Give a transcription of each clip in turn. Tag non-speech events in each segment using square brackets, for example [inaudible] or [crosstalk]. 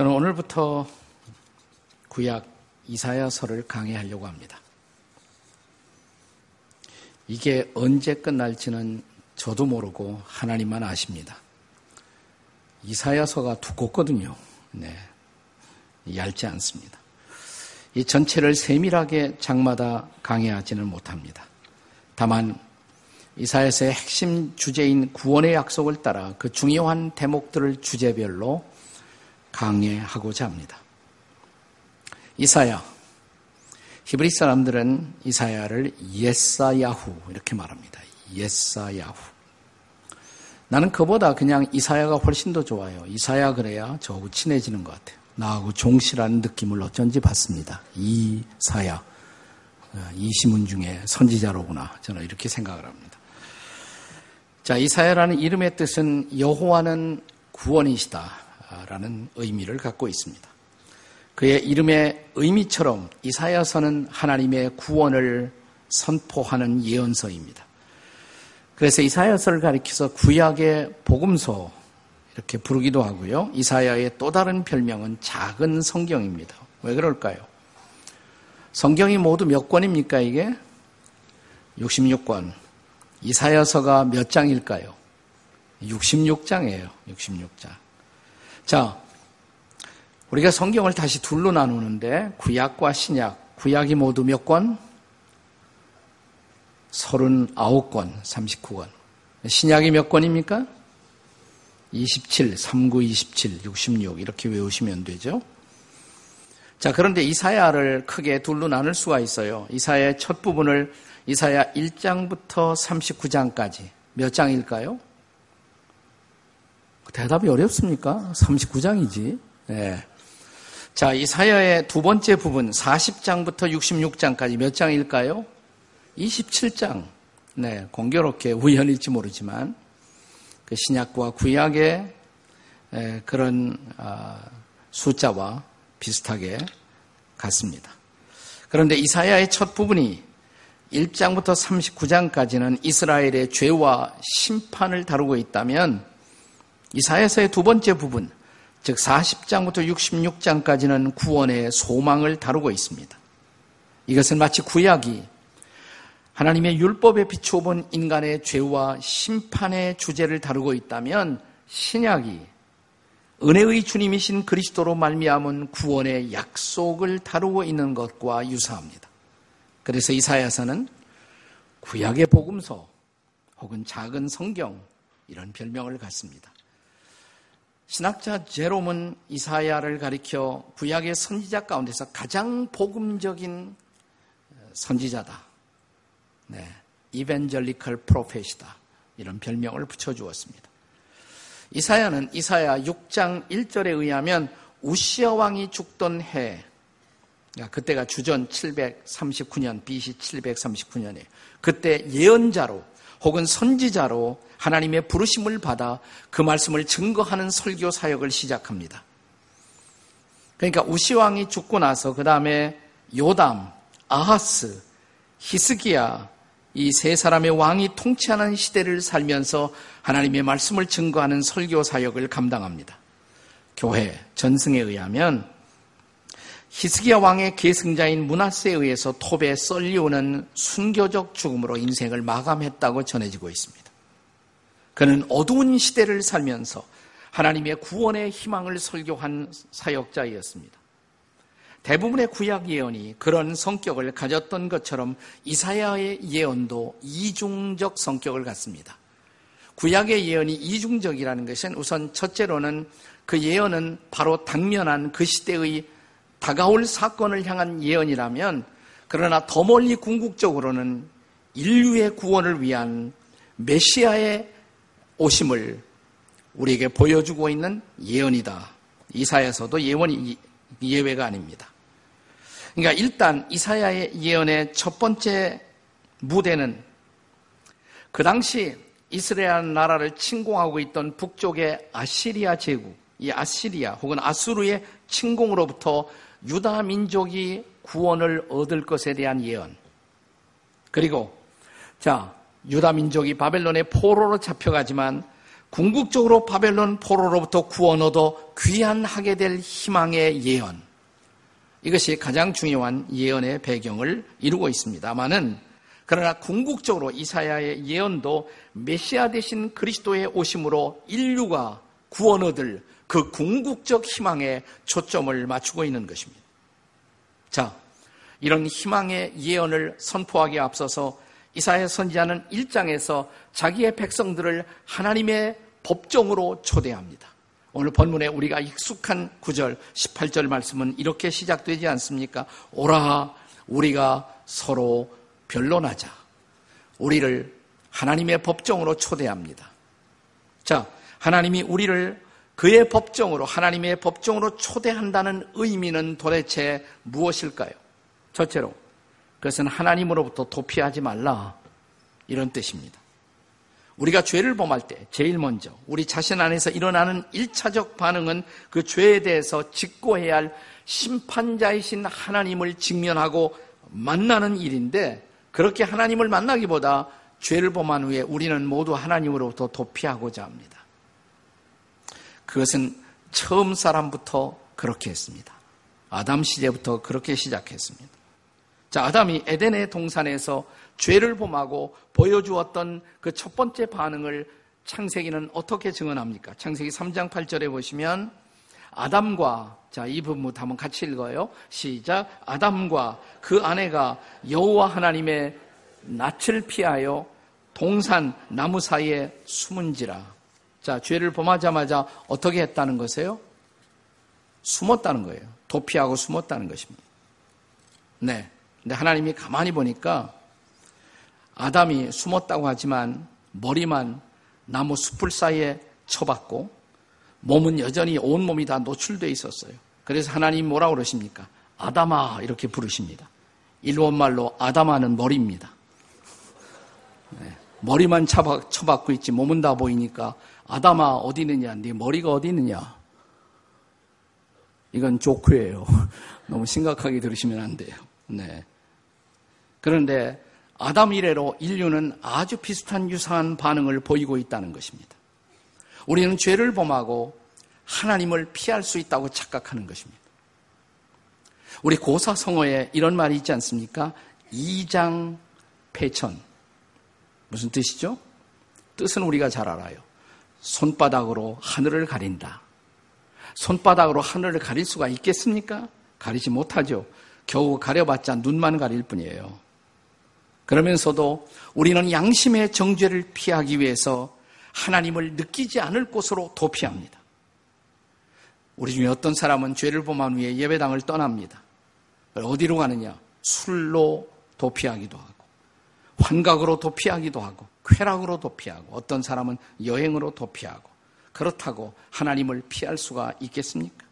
저는 오늘부터 구약 이사야서를 강의하려고 합니다. 이게 언제 끝날지는 저도 모르고 하나님만 아십니다. 이사야서가 두껍거든요. 네. 얇지 않습니다. 이 전체를 세밀하게 장마다 강의하지는 못합니다. 다만 이사야서의 핵심 주제인 구원의 약속을 따라 그 중요한 대목들을 주제별로 강의하고자 합니다. 이사야. 히브리 사람들은 이사야를 예사야후 이렇게 말합니다. 예사야후. 나는 그보다 그냥 이사야가 훨씬 더 좋아요. 이사야 그래야 저하고 친해지는 것 같아요. 나하고 종실하는 느낌을 어쩐지 받습니다. 이사야. 이 시문 중에 선지자로구나. 저는 이렇게 생각을 합니다. 자, 이사야라는 이름의 뜻은 여호와는 구원이시다 라는 의미를 갖고 있습니다. 그의 이름의 의미처럼 이사야서는 하나님의 구원을 선포하는 예언서입니다. 그래서 이사야서를 가리켜서 구약의 복음서 이렇게 부르기도 하고요. 이사야의 또 다른 별명은 작은 성경입니다. 왜 그럴까요? 성경이 모두 몇 권입니까, 이게? 66권. 이사야서가 몇 장일까요? 66장이에요. 66장. 자, 우리가 성경을 다시 둘로 나누는데 구약과 신약, 구약이 모두 몇 권? 39권, 39권. 신약이 몇 권입니까? 27, 39, 27, 66 이렇게 외우시면 되죠. 자, 그런데 이사야를 크게 둘로 나눌 수가 있어요. 이사야의 첫 부분을 이사야 1장부터 39장까지 몇 장일까요? 대답이 어렵습니까? 39장이지. 네. 자, 이사야의 두 번째 부분 40장부터 66장까지 몇 장일까요? 27장. 네, 공교롭게 우연일지 모르지만 그 신약과 구약의 그런 아, 숫자와 비슷하게 같습니다. 그런데 이사야의 첫 부분이 1장부터 39장까지는 이스라엘의 죄와 심판을 다루고 있다면 이사야서의 두 번째 부분, 즉 40장부터 66장까지는 구원의 소망을 다루고 있습니다. 이것은 마치 구약이 하나님의 율법에 비추어 본 인간의 죄와 심판의 주제를 다루고 있다면 신약이 은혜의 주님이신 그리스도로 말미암은 구원의 약속을 다루고 있는 것과 유사합니다. 그래서 이사야서는 구약의 복음서 혹은 작은 성경 이런 별명을 갖습니다. 신학자 제롬은 이사야를 가리켜 구약의 선지자 가운데서 가장 복음적인 선지자다. 네. 이벤젤리컬 프로페시다. 이런 별명을 붙여주었습니다. 이사야는 이사야 6장 1절에 의하면 우시아 왕이 죽던 해, 그때가 주전 739년, BC 739년에 그때 예언자로 혹은 선지자로 하나님의 부르심을 받아 그 말씀을 증거하는 설교 사역을 시작합니다. 그러니까 우시 왕이 죽고 나서 그 다음에 요담, 아하스, 히스기야 이 세 사람의 왕이 통치하는 시대를 살면서 하나님의 말씀을 증거하는 설교 사역을 감당합니다. 교회 전승에 의하면 히스기야 왕의 계승자인 문하세에 의해서 톱에 썰리오는 순교적 죽음으로 인생을 마감했다고 전해지고 있습니다. 그는 어두운 시대를 살면서 하나님의 구원의 희망을 설교한 사역자이었습니다. 대부분의 구약 예언이 그런 성격을 가졌던 것처럼 이사야의 예언도 이중적 성격을 갖습니다. 구약의 예언이 이중적이라는 것은 우선 첫째로는 그 예언은 바로 당면한 그 시대의 다가올 사건을 향한 예언이라면 그러나 더 멀리 궁극적으로는 인류의 구원을 위한 메시아의 오심을 우리에게 보여주고 있는 예언이다. 이사야서도 예언이 예외가 아닙니다. 그러니까 일단 이사야의 예언의 첫 번째 무대는 그 당시 이스라엘 나라를 침공하고 있던 북쪽의 아시리아 제국, 이 아시리아 혹은 아수르의 침공으로부터 유다 민족이 구원을 얻을 것에 대한 예언. 그리고 자, 유다 민족이 바벨론의 포로로 잡혀가지만 궁극적으로 바벨론 포로로부터 구원 얻어 귀환하게 될 희망의 예언. 이것이 가장 중요한 예언의 배경을 이루고 있습니다만은 그러나 궁극적으로 이사야의 예언도 메시아 대신 그리스도의 오심으로 인류가 구원 얻을 그 궁극적 희망에 초점을 맞추고 있는 것입니다. 자, 이런 희망의 예언을 선포하기에 앞서서 이사야 선지자는 1장에서 자기의 백성들을 하나님의 법정으로 초대합니다. 오늘 본문에 우리가 익숙한 9절, 18절 말씀은 이렇게 시작되지 않습니까? 오라, 우리가 서로 변론하자. 우리를 하나님의 법정으로 초대합니다. 자, 하나님이 우리를 그의 법정으로, 하나님의 법정으로 초대한다는 의미는 도대체 무엇일까요? 첫째로, 그것은 하나님으로부터 도피하지 말라. 이런 뜻입니다. 우리가 죄를 범할 때 제일 먼저 우리 자신 안에서 일어나는 일차적 반응은 그 죄에 대해서 직고해야 할 심판자이신 하나님을 직면하고 만나는 일인데 그렇게 하나님을 만나기보다 죄를 범한 후에 우리는 모두 하나님으로부터 도피하고자 합니다. 그것은 처음 사람부터 그렇게 했습니다. 아담 시대부터 그렇게 시작했습니다. 자, 아담이 에덴의 동산에서 죄를 범하고 보여주었던 그 첫 번째 반응을 창세기는 어떻게 증언합니까? 창세기 3장 8절에 보시면 아담과 자, 이 부분 한번 같이 읽어요. 시작. 아담과 그 아내가 여호와 하나님의 낯을 피하여 동산 나무 사이에 숨은지라. 자, 죄를 범하자마자 어떻게 했다는 것이에요? 숨었다는 거예요. 도피하고 숨었다는 것입니다. 네. 근데 하나님이 가만히 보니까 아담이 숨었다고 하지만 머리만 나무 숲을 사이에 쳐박고 몸은 여전히 온 몸이 다 노출되어 있었어요. 그래서 하나님 뭐라 고 그러십니까? 아담아 이렇게 부르십니다. 일본 말로 아담아는 머리입니다. 네. 머리만 쳐박고 있지 몸은 다 보이니까 아담아 어디 있느냐? 네 머리가 어디 있느냐? 이건 조크예요. [laughs] 너무 심각하게 들으시면 안 돼요. 네. 그런데 아담 이래로 인류는 아주 비슷한 유사한 반응을 보이고 있다는 것입니다. 우리는 죄를 범하고 하나님을 피할 수 있다고 착각하는 것입니다. 우리 고사성어에 이런 말이 있지 않습니까? 이장 패천. 무슨 뜻이죠? 뜻은 우리가 잘 알아요. 손바닥으로 하늘을 가린다. 손바닥으로 하늘을 가릴 수가 있겠습니까? 가리지 못하죠. 겨우 가려봤자 눈만 가릴 뿐이에요. 그러면서도 우리는 양심의 정죄를 피하기 위해서 하나님을 느끼지 않을 곳으로 도피합니다. 우리 중에 어떤 사람은 죄를 범한 후에 예배당을 떠납니다. 어디로 가느냐? 술로 도피하기도 하고, 환각으로 도피하기도 하고, 쾌락으로 도피하고, 어떤 사람은 여행으로 도피하고, 그렇다고 하나님을 피할 수가 있겠습니까?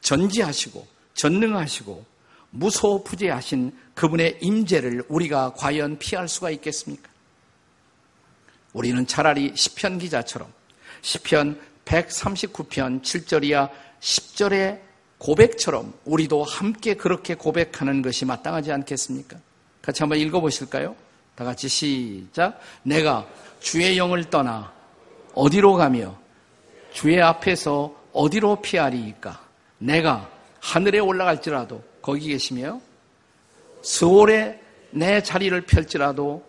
전지하시고, 전능하시고, 무소부재하신 그분의 임재를 우리가 과연 피할 수가 있겠습니까? 우리는 차라리 시편 기자처럼 시편 139편 7절이야 10절의 고백처럼 우리도 함께 그렇게 고백하는 것이 마땅하지 않겠습니까? 같이 한번 읽어 보실까요? 다 같이 시작. 내가 주의 영을 떠나 어디로 가며 주의 앞에서 어디로 피하리이까? 내가 하늘에 올라갈지라도 거기 계시며 서울에 내 자리를 펼지라도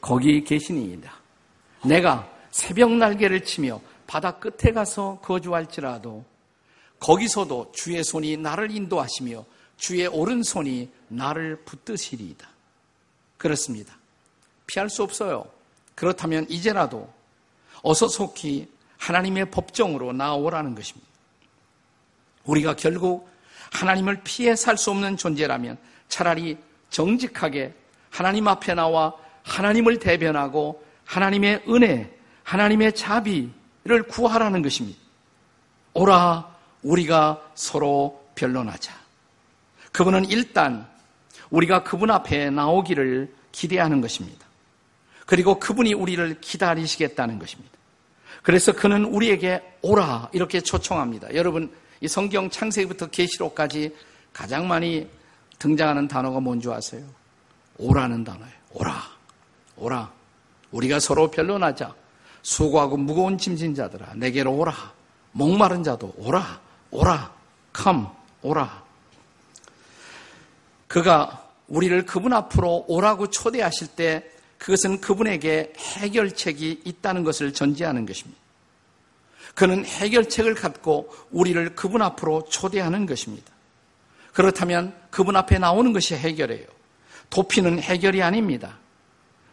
거기 계시니이다. 내가 새벽 날개를 치며 바다 끝에 가서 거주할지라도 거기서도 주의 손이 나를 인도하시며 주의 오른손이 나를 붙드시리이다. 그렇습니다. 피할 수 없어요. 그렇다면 이제라도 어서 속히 하나님의 법정으로 나오라는 것입니다. 우리가 결국 하나님을 피해 살 수 없는 존재라면 차라리 정직하게 하나님 앞에 나와 하나님을 대변하고 하나님의 은혜, 하나님의 자비를 구하라는 것입니다. 오라, 우리가 서로 변론하자. 그분은 일단 우리가 그분 앞에 나오기를 기대하는 것입니다. 그리고 그분이 우리를 기다리시겠다는 것입니다. 그래서 그는 우리에게 오라 이렇게 초청합니다. 여러분 이 성경 창세기부터 계시록까지 가장 많이 등장하는 단어가 뭔지 아세요? 오라는 단어예요. 오라. 오라. 우리가 서로 변론하자. 수고하고 무거운 짐진 자들아 내게로 오라 목마른 자도 오라 오라 come 오라 그가 우리를 그분 앞으로 오라고 초대하실 때 그것은 그분에게 해결책이 있다는 것을 전제하는 것입니다. 그는 해결책을 갖고 우리를 그분 앞으로 초대하는 것입니다. 그렇다면 그분 앞에 나오는 것이 해결이에요. 도피는 해결이 아닙니다.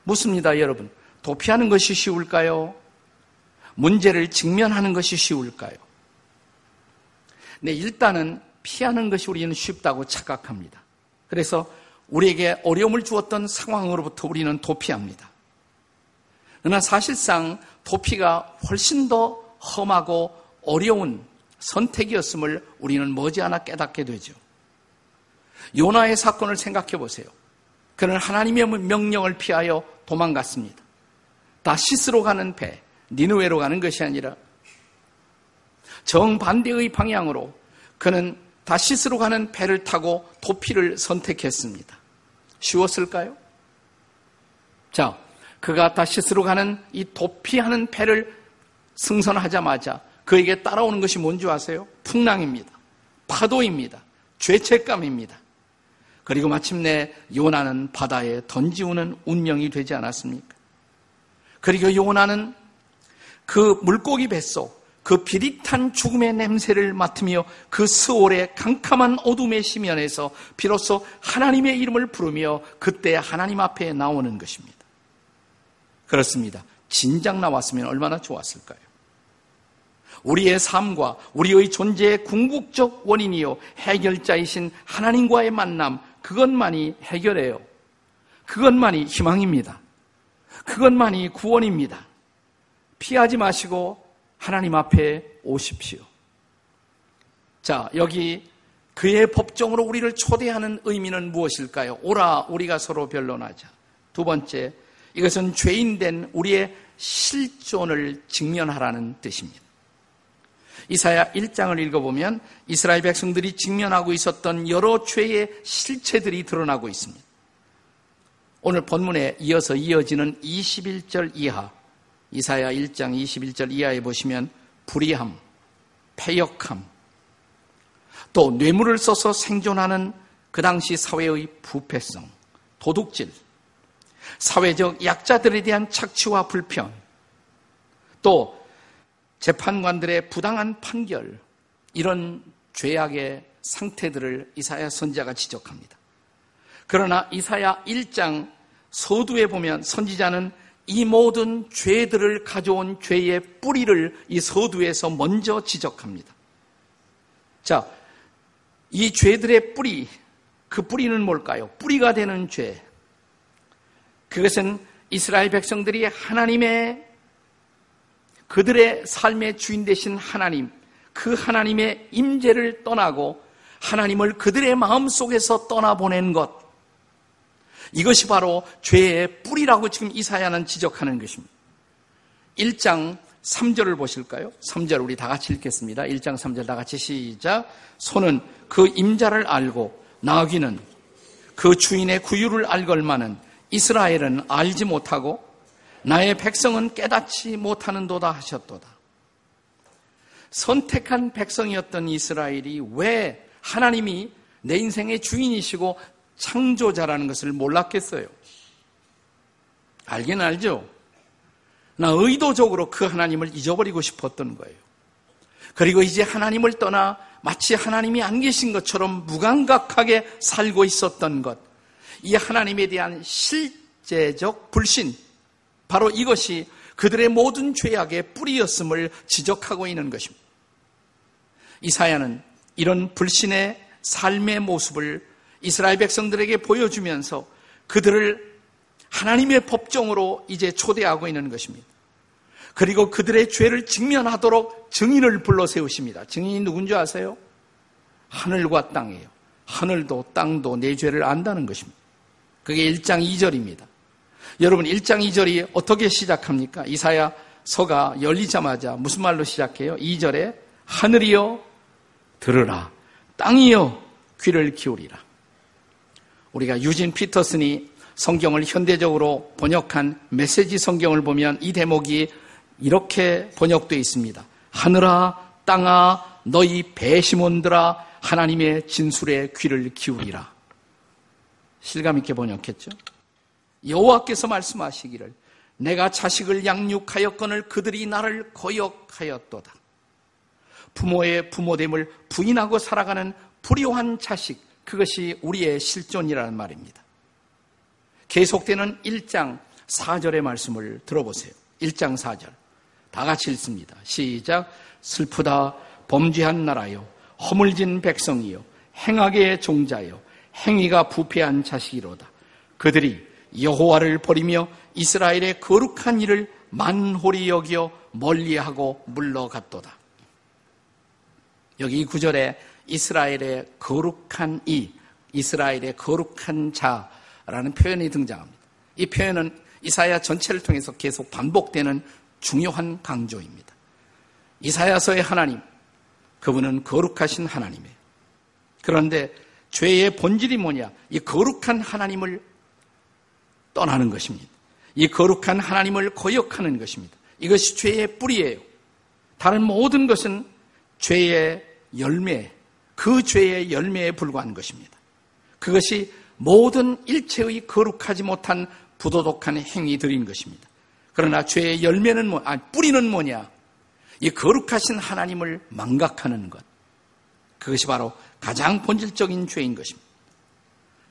묻습니다, 여러분. 도피하는 것이 쉬울까요? 문제를 직면하는 것이 쉬울까요? 네, 일단은 피하는 것이 우리는 쉽다고 착각합니다. 그래서 우리에게 어려움을 주었던 상황으로부터 우리는 도피합니다. 그러나 사실상 도피가 훨씬 더 험하고 어려운 선택이었음을 우리는 머지않아 깨닫게 되죠. 요나의 사건을 생각해 보세요. 그는 하나님의 명령을 피하여 도망갔습니다. 다시스로 가는 배, 니누웨로 가는 것이 아니라 정반대의 방향으로 그는 다시스로 가는 배를 타고 도피를 선택했습니다. 쉬웠을까요? 자, 그가 다시스로 가는 이 도피하는 배를 승선하자마자 그에게 따라오는 것이 뭔지 아세요? 풍랑입니다. 파도입니다. 죄책감입니다. 그리고 마침내 요나는 바다에 던지우는 운명이 되지 않았습니까? 그리고 요나는 그 물고기 뱃속 그 비릿한 죽음의 냄새를 맡으며 그 스올의 캄캄한 어둠의 심연에서 비로소 하나님의 이름을 부르며 그때 하나님 앞에 나오는 것입니다. 그렇습니다. 진작 나왔으면 얼마나 좋았을까요? 우리의 삶과 우리의 존재의 궁극적 원인이요 해결자이신 하나님과의 만남 그것만이 해결해요. 그것만이 희망입니다. 그것만이 구원입니다. 피하지 마시고 하나님 앞에 오십시오. 자, 여기 그의 법정으로 우리를 초대하는 의미는 무엇일까요? 오라, 우리가 서로 변론하자. 두 번째, 이것은 죄인된 우리의 실존을 직면하라는 뜻입니다. 이사야 1장을 읽어보면 이스라엘 백성들이 직면하고 있었던 여러 죄의 실체들이 드러나고 있습니다. 오늘 본문에 이어서 이어지는 21절 이하, 이사야 1장 21절 이하에 보시면 불의함, 폐역함, 또 뇌물을 써서 생존하는 그 당시 사회의 부패성, 도둑질, 사회적 약자들에 대한 착취와 불편, 또 재판관들의 부당한 판결, 이런 죄악의 상태들을 이사야 선자가 지적합니다. 그러나 이사야 1장 서두에 보면 선지자는 이 모든 죄들을 가져온 죄의 뿌리를 이 서두에서 먼저 지적합니다. 자, 이 죄들의 뿌리, 그 뿌리는 뭘까요? 뿌리가 되는 죄. 그것은 이스라엘 백성들이 하나님의 그들의 삶의 주인 되신 하나님, 그 하나님의 임재를 떠나고 하나님을 그들의 마음 속에서 떠나보낸 것. 이것이 바로 죄의 뿌리라고 지금 이사야는 지적하는 것입니다. 1장 3절을 보실까요? 3절 우리 다 같이 읽겠습니다. 1장 3절 다 같이 시작. 손은 그 임자를 알고 나귀는 그 주인의 구유를 알걸만은 이스라엘은 알지 못하고 나의 백성은 깨닫지 못하는도다 하셨도다. 선택한 백성이었던 이스라엘이 왜 하나님이 내 인생의 주인이시고 창조자라는 것을 몰랐겠어요? 알긴 알죠. 나 의도적으로 그 하나님을 잊어버리고 싶었던 거예요. 그리고 이제 하나님을 떠나 마치 하나님이 안 계신 것처럼 무감각하게 살고 있었던 것. 이 하나님에 대한 실제적 불신, 바로 이것이 그들의 모든 죄악의 뿌리였음을 지적하고 있는 것입니다. 이사야는 이런 불신의 삶의 모습을 이스라엘 백성들에게 보여주면서 그들을 하나님의 법정으로 이제 초대하고 있는 것입니다. 그리고 그들의 죄를 직면하도록 증인을 불러 세우십니다. 증인이 누군지 아세요? 하늘과 땅이에요. 하늘도 땅도 내 죄를 안다는 것입니다. 그게 1장 2절입니다. 여러분 1장 2절이 어떻게 시작합니까? 이사야 서가 열리자마자 무슨 말로 시작해요? 2절에 하늘이여 들으라 땅이여 귀를 기울이라. 우리가 유진 피터슨이 성경을 현대적으로 번역한 메시지 성경을 보면 이 대목이 이렇게 번역되어 있습니다. 하늘아, 땅아, 너희 배심원들아, 하나님의 진술에 귀를 기울이라. 실감 있게 번역했죠. 여호와께서 말씀하시기를 내가 자식을 양육하였거늘 그들이 나를 거역하였도다. 부모의 부모됨을 부인하고 살아가는 불효한 자식, 그것이 우리의 실존이라는 말입니다. 계속되는 1장 4절의 말씀을 들어보세요. 1장 4절. 다 같이 읽습니다. 시작. 슬프다 범죄한 나라요. 허물진 백성이요. 행악의 종자요. 행위가 부패한 자식이로다. 그들이 여호와를 버리며 이스라엘의 거룩한 일을 만홀히 여겨 멀리하고 물러갔도다. 여기 이 구절에 이스라엘의 거룩한 이, 이스라엘의 거룩한 자라는 표현이 등장합니다. 이 표현은 이사야 전체를 통해서 계속 반복되는 중요한 강조입니다. 이사야서의 하나님, 그분은 거룩하신 하나님이에요. 그런데 죄의 본질이 뭐냐? 이 거룩한 하나님을 떠나는 것입니다. 이 거룩한 하나님을 거역하는 것입니다. 이것이 죄의 뿌리예요. 다른 모든 것은 죄의 열매, 그 죄의 열매에 불과한 것입니다. 그것이 모든 일체의 거룩하지 못한 부도덕한 행위들인 것입니다. 그러나 죄의 열매는 뭐, 아, 뿌리는 뭐냐? 이 거룩하신 하나님을 망각하는 것. 그것이 바로 가장 본질적인 죄인 것입니다.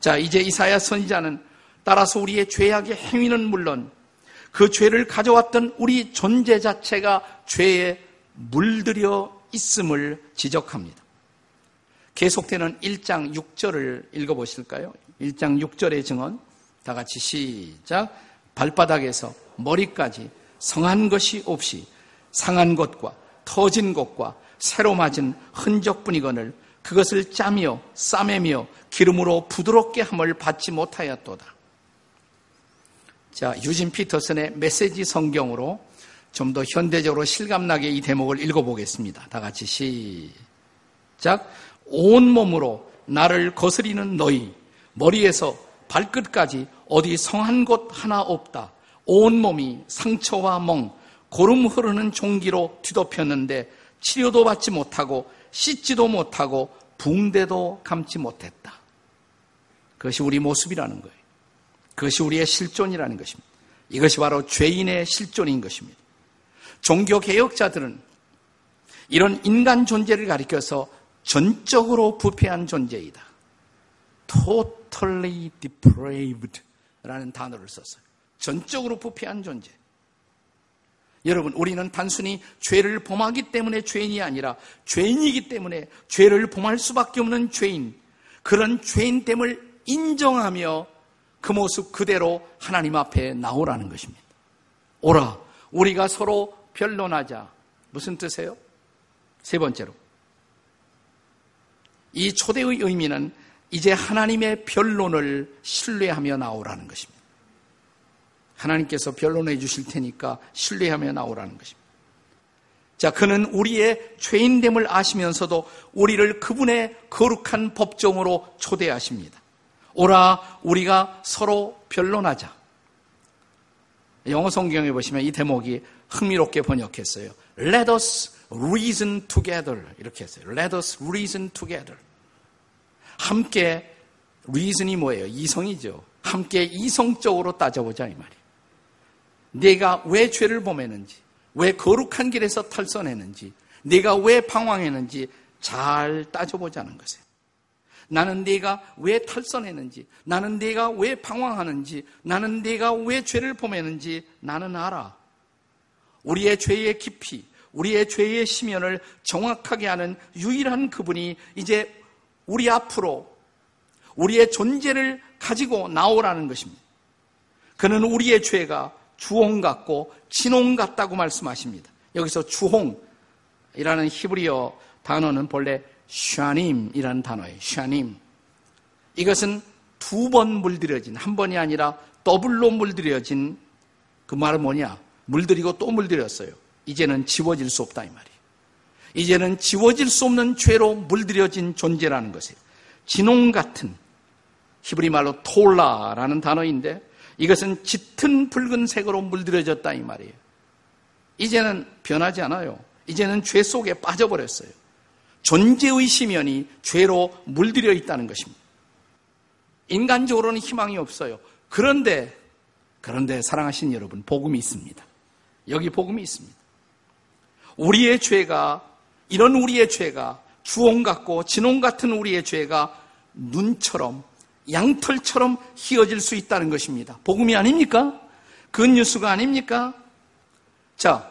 자, 이제 이사야 선지자는 따라서 우리의 죄악의 행위는 물론 그 죄를 가져왔던 우리 존재 자체가 죄에 물들여 있음을 지적합니다. 계속되는 1장 6절을 읽어보실까요? 1장 6절의 증언. 다 같이 시작. 발바닥에서 머리까지 성한 것이 없이 상한 것과 터진 것과 새로 맞은 흔적뿐이거늘 그것을 짜며 싸매며 기름으로 부드럽게 함을 받지 못하였도다. 자, 유진 피터슨의 메시지 성경으로 좀 더 현대적으로 실감나게 이 대목을 읽어보겠습니다. 다 같이 시작. 온몸으로 나를 거스리는 너희, 머리에서 발끝까지 어디 성한 곳 하나 없다. 온몸이 상처와 멍, 고름 흐르는 종기로 뒤덮였는데 치료도 받지 못하고 씻지도 못하고 붕대도 감지 못했다. 그것이 우리 모습이라는 거예요. 그것이 우리의 실존이라는 것입니다. 이것이 바로 죄인의 실존인 것입니다. 종교 개혁자들은 이런 인간 존재를 가리켜서 전적으로 부패한 존재이다. totally depraved 라는 단어를 썼어요. 전적으로 부패한 존재. 여러분, 우리는 단순히 죄를 범하기 때문에 죄인이 아니라 죄인이기 때문에 죄를 범할 수밖에 없는 죄인, 그런 죄인됨을 인정하며 그 모습 그대로 하나님 앞에 나오라는 것입니다. 오라, 우리가 서로 변론하자. 무슨 뜻이에요? 세 번째로. 이 초대의 의미는 이제 하나님의 변론을 신뢰하며 나오라는 것입니다. 하나님께서 변론해 주실 테니까 신뢰하며 나오라는 것입니다. 자, 그는 우리의 죄인됨을 아시면서도 우리를 그분의 거룩한 법정으로 초대하십니다. 오라, 우리가 서로 변론하자. 영어 성경에 보시면 이 대목이 흥미롭게 번역했어요. Let us reason together. 이렇게 했어요. Let us reason together. 함께 reason이 뭐예요? 이성이죠. 함께 이성적으로 따져보자 이 말이에요. 내가 왜 죄를 범했는지, 왜 거룩한 길에서 탈선했는지, 내가 왜 방황했는지 잘 따져보자는 것이에요. 나는 내가 왜 탈선했는지, 나는 내가 왜 방황하는지, 나는 내가 왜 죄를 범했는지 나는 알아. 우리의 죄의 깊이, 우리의 죄의 심연을 정확하게 하는 유일한 그분이 이제 우리 앞으로 우리의 존재를 가지고 나오라는 것입니다. 그는 우리의 죄가 주홍 같고 진홍 같다고 말씀하십니다. 여기서 주홍이라는 히브리어 단어는 본래 샤님이라는 단어예요. 샤님. 이것은 두 번 물들여진 한 번이 아니라 더블로 물들여진 그 말은 뭐냐? 물들이고 또 물들였어요. 이제는 지워질 수 없다 이 말이에요. 이제는 지워질 수 없는 죄로 물들여진 존재라는 것이에요. 진홍 같은 히브리 말로 톨라라는 단어인데 이것은 짙은 붉은색으로 물들여졌다 이 말이에요. 이제는 변하지 않아요. 이제는 죄 속에 빠져버렸어요. 존재의 시면이 죄로 물들여 있다는 것입니다. 인간적으로는 희망이 없어요. 그런데, 그런데 사랑하신 여러분, 복음이 있습니다. 여기 복음이 있습니다. 우리의 죄가, 이런 우리의 죄가, 주홍 같고 진홍 같은 우리의 죄가 눈처럼, 양털처럼 휘어질 수 있다는 것입니다. 복음이 아닙니까? 그 뉴스가 아닙니까? 자,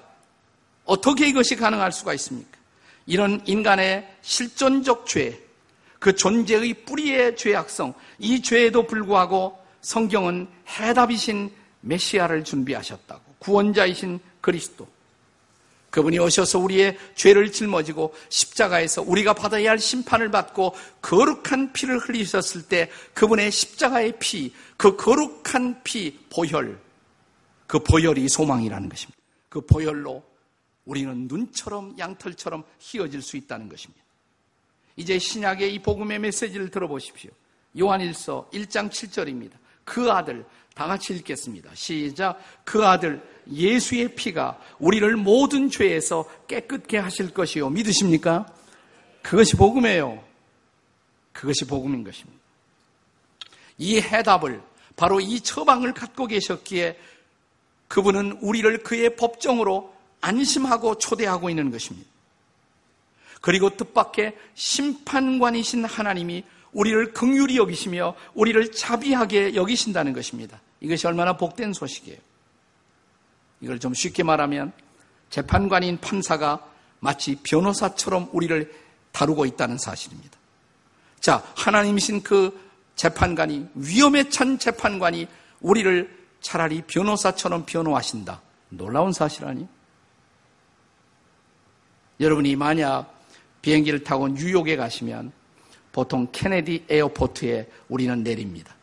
어떻게 이것이 가능할 수가 있습니까? 이런 인간의 실존적 죄, 그 존재의 뿌리의 죄악성, 이 죄에도 불구하고 성경은 해답이신 메시아를 준비하셨다고. 구원자이신 그리스도. 그분이 오셔서 우리의 죄를 짊어지고 십자가에서 우리가 받아야 할 심판을 받고 거룩한 피를 흘리셨을 때 그분의 십자가의 피, 그 거룩한 피, 보혈, 그 보혈이 소망이라는 것입니다. 그 보혈로 우리는 눈처럼 양털처럼 휘어질 수 있다는 것입니다. 이제 신약의 이 복음의 메시지를 들어보십시오. 요한일서 1장 7절입니다. 그 아들 다 같이 읽겠습니다. 시작. 그 아들 예수의 피가 우리를 모든 죄에서 깨끗게 하실 것이요. 믿으십니까? 그것이 복음이에요. 그것이 복음인 것입니다. 이 해답을 바로 이 처방을 갖고 계셨기에 그분은 우리를 그의 법정으로 안심하고 초대하고 있는 것입니다. 그리고 뜻밖의 심판관이신 하나님이 우리를 긍휼히 여기시며 우리를 자비하게 여기신다는 것입니다. 이것이 얼마나 복된 소식이에요. 이걸 좀 쉽게 말하면 재판관인 판사가 마치 변호사처럼 우리를 다루고 있다는 사실입니다. 자, 하나님이신 그 재판관이 위엄에 찬 재판관이 우리를 차라리 변호사처럼 변호하신다. 놀라운 사실 아니? 여러분이 만약 비행기를 타고 뉴욕에 가시면 보통 케네디 airport에 우리는 내립니다.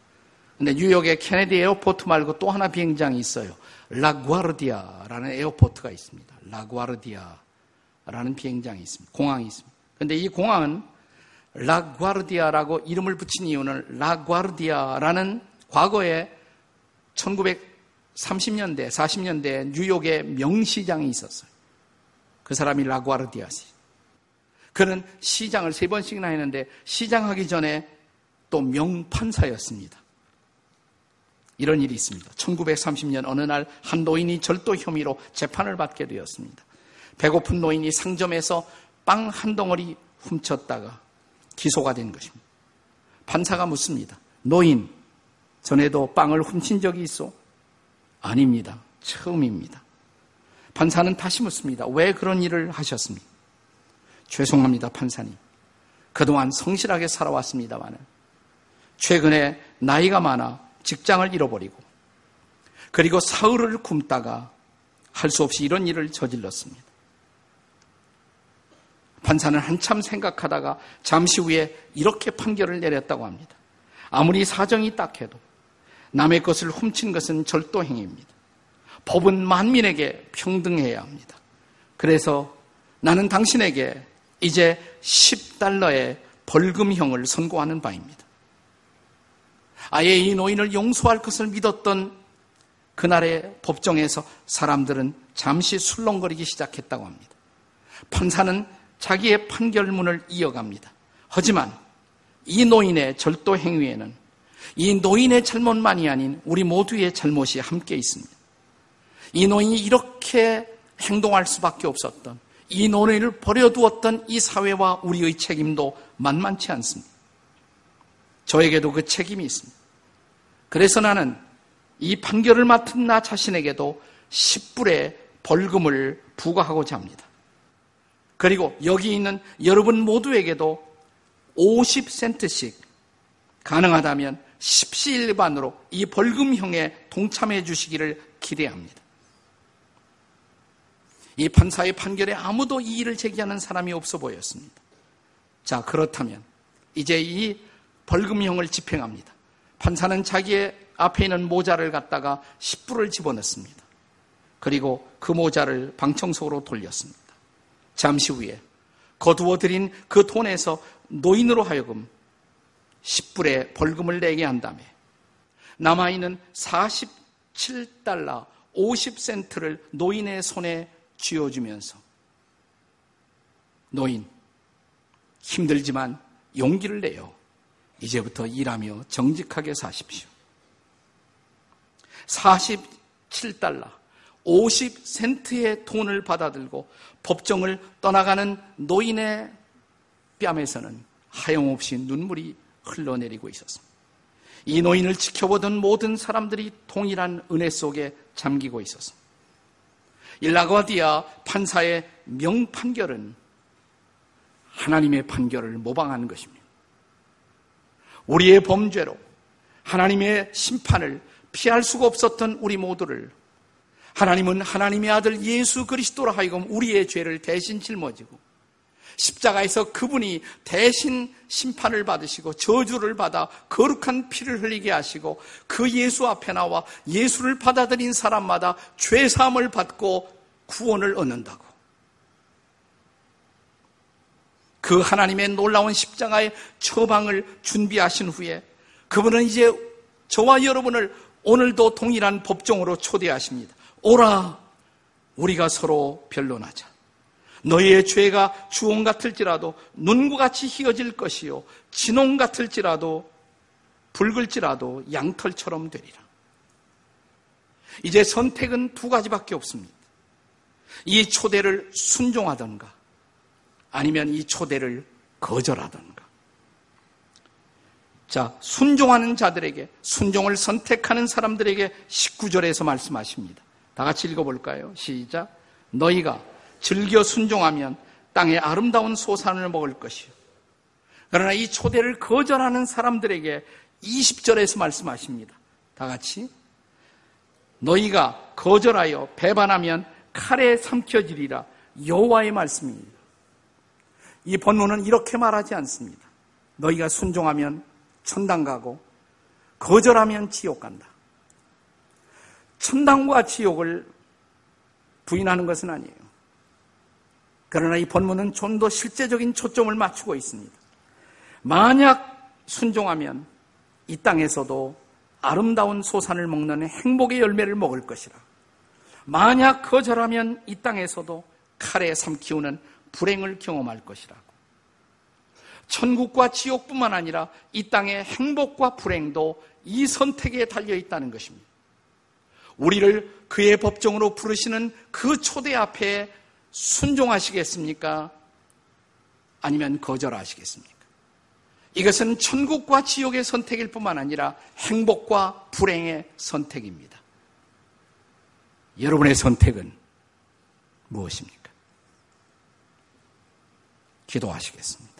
근데 뉴욕의 케네디 airport 말고 또 하나 비행장이 있어요. 라구아르디아라는 airport가 있습니다. 라구아르디아라는 비행장이 있습니다. 공항이 있습니다. 근데 이 공항은 라구아르디아라고 이름을 붙인 이유는 라구아르디아라는 과거에 1930년대, 40년대 뉴욕에 명시장이 있었어요. 그 사람이 라구아르디아시. 그는 시장을 세 번씩이나 했는데 시장하기 전에 또 명판사였습니다. 이런 일이 있습니다. 1930년 어느 날 한 노인이 절도 혐의로 재판을 받게 되었습니다. 배고픈 노인이 상점에서 빵 한 덩어리 훔쳤다가 기소가 된 것입니다. 판사가 묻습니다. 노인, 전에도 빵을 훔친 적이 있어? 아닙니다. 처음입니다. 판사는 다시 묻습니다. 왜 그런 일을 하셨습니까? 죄송합니다, 판사님. 그동안 성실하게 살아왔습니다만 최근에 나이가 많아 직장을 잃어버리고 그리고 사흘을 굶다가 할 수 없이 이런 일을 저질렀습니다. 판사는 한참 생각하다가 잠시 후에 이렇게 판결을 내렸다고 합니다. 아무리 사정이 딱해도 남의 것을 훔친 것은 절도 행위입니다. 법은 만민에게 평등해야 합니다. 그래서 나는 당신에게 이제 10달러의 벌금형을 선고하는 바입니다. 아예 이 노인을 용서할 것을 믿었던 그날의 법정에서 사람들은 잠시 술렁거리기 시작했다고 합니다. 판사는 자기의 판결문을 이어갑니다. 하지만 이 노인의 절도 행위에는 이 노인의 잘못만이 아닌 우리 모두의 잘못이 함께 있습니다. 이 노인이 이렇게 행동할 수밖에 없었던 이 노인을 버려두었던 이 사회와 우리의 책임도 만만치 않습니다. 저에게도 그 책임이 있습니다. 그래서 나는 이 판결을 맡은 나 자신에게도 10불의 벌금을 부과하고자 합니다. 그리고 여기 있는 여러분 모두에게도 50센트씩 가능하다면 십시일반으로 이 벌금형에 동참해 주시기를 기대합니다. 이 판사의 판결에 아무도 이의를 제기하는 사람이 없어 보였습니다. 자, 그렇다면 이제 이 벌금형을 집행합니다. 판사는 자기의 앞에 있는 모자를 갖다가 10불을 집어넣습니다. 그리고 그 모자를 방청석으로 돌렸습니다. 잠시 후에 거두어 들인 그 돈에서 노인으로 하여금 10불의 벌금을 내게 한 다음에 남아있는 47달러 50센트를 노인의 손에 쥐어주면서 노인 힘들지만 용기를 내요. 이제부터 일하며 정직하게 사십시오. 47달러, 50센트의 돈을 받아들고 법정을 떠나가는 노인의 뺨에서는 하염없이 눈물이 흘러내리고 있었습니다. 이 노인을 지켜보던 모든 사람들이 동일한 은혜 속에 잠기고 있었습니다. 일라과디아 판사의 명판결은 하나님의 판결을 모방하는 것입니다. 우리의 범죄로 하나님의 심판을 피할 수가 없었던 우리 모두를 하나님은 하나님의 아들 예수 그리스도로 하여금 우리의 죄를 대신 짊어지고 십자가에서 그분이 대신 심판을 받으시고 저주를 받아 거룩한 피를 흘리게 하시고 그 예수 앞에 나와 예수를 받아들인 사람마다 죄 사함을 받고 구원을 얻는다고. 그 하나님의 놀라운 십자가의 처방을 준비하신 후에 그분은 이제 저와 여러분을 오늘도 동일한 법정으로 초대하십니다. 오라, 우리가 서로 변론하자. 너희의 죄가 주홍 같을지라도 눈과 같이 희어질 것이요. 진홍 같을지라도 붉을지라도 양털처럼 되리라. 이제 선택은 두 가지밖에 없습니다. 이 초대를 순종하던가 아니면 이 초대를 거절하던가. 자, 순종하는 자들에게, 순종을 선택하는 사람들에게 19절에서 말씀하십니다. 다 같이 읽어볼까요? 시작. 너희가 즐겨 순종하면 땅의 아름다운 소산을 먹을 것이요. 그러나 이 초대를 거절하는 사람들에게 20절에서 말씀하십니다. 다 같이. 너희가 거절하여 배반하면 칼에 삼켜지리라. 여호와의 말씀입니다. 이 본문은 이렇게 말하지 않습니다. 너희가 순종하면 천당 가고 거절하면 지옥 간다. 천당과 지옥을 부인하는 것은 아니에요. 그러나 이 본문은 좀 더 실제적인 초점을 맞추고 있습니다. 만약 순종하면 이 땅에서도 아름다운 소산을 먹는 행복의 열매를 먹을 것이라. 만약 거절하면 이 땅에서도 칼에 삼키우는 불행을 경험할 것이라고. 천국과 지옥뿐만 아니라 이 땅의 행복과 불행도 이 선택에 달려 있다는 것입니다. 우리를 그의 법정으로 부르시는 그 초대 앞에 순종하시겠습니까? 아니면 거절하시겠습니까? 이것은 천국과 지옥의 선택일 뿐만 아니라 행복과 불행의 선택입니다. 여러분의 선택은 무엇입니까? 기도하시겠습니다.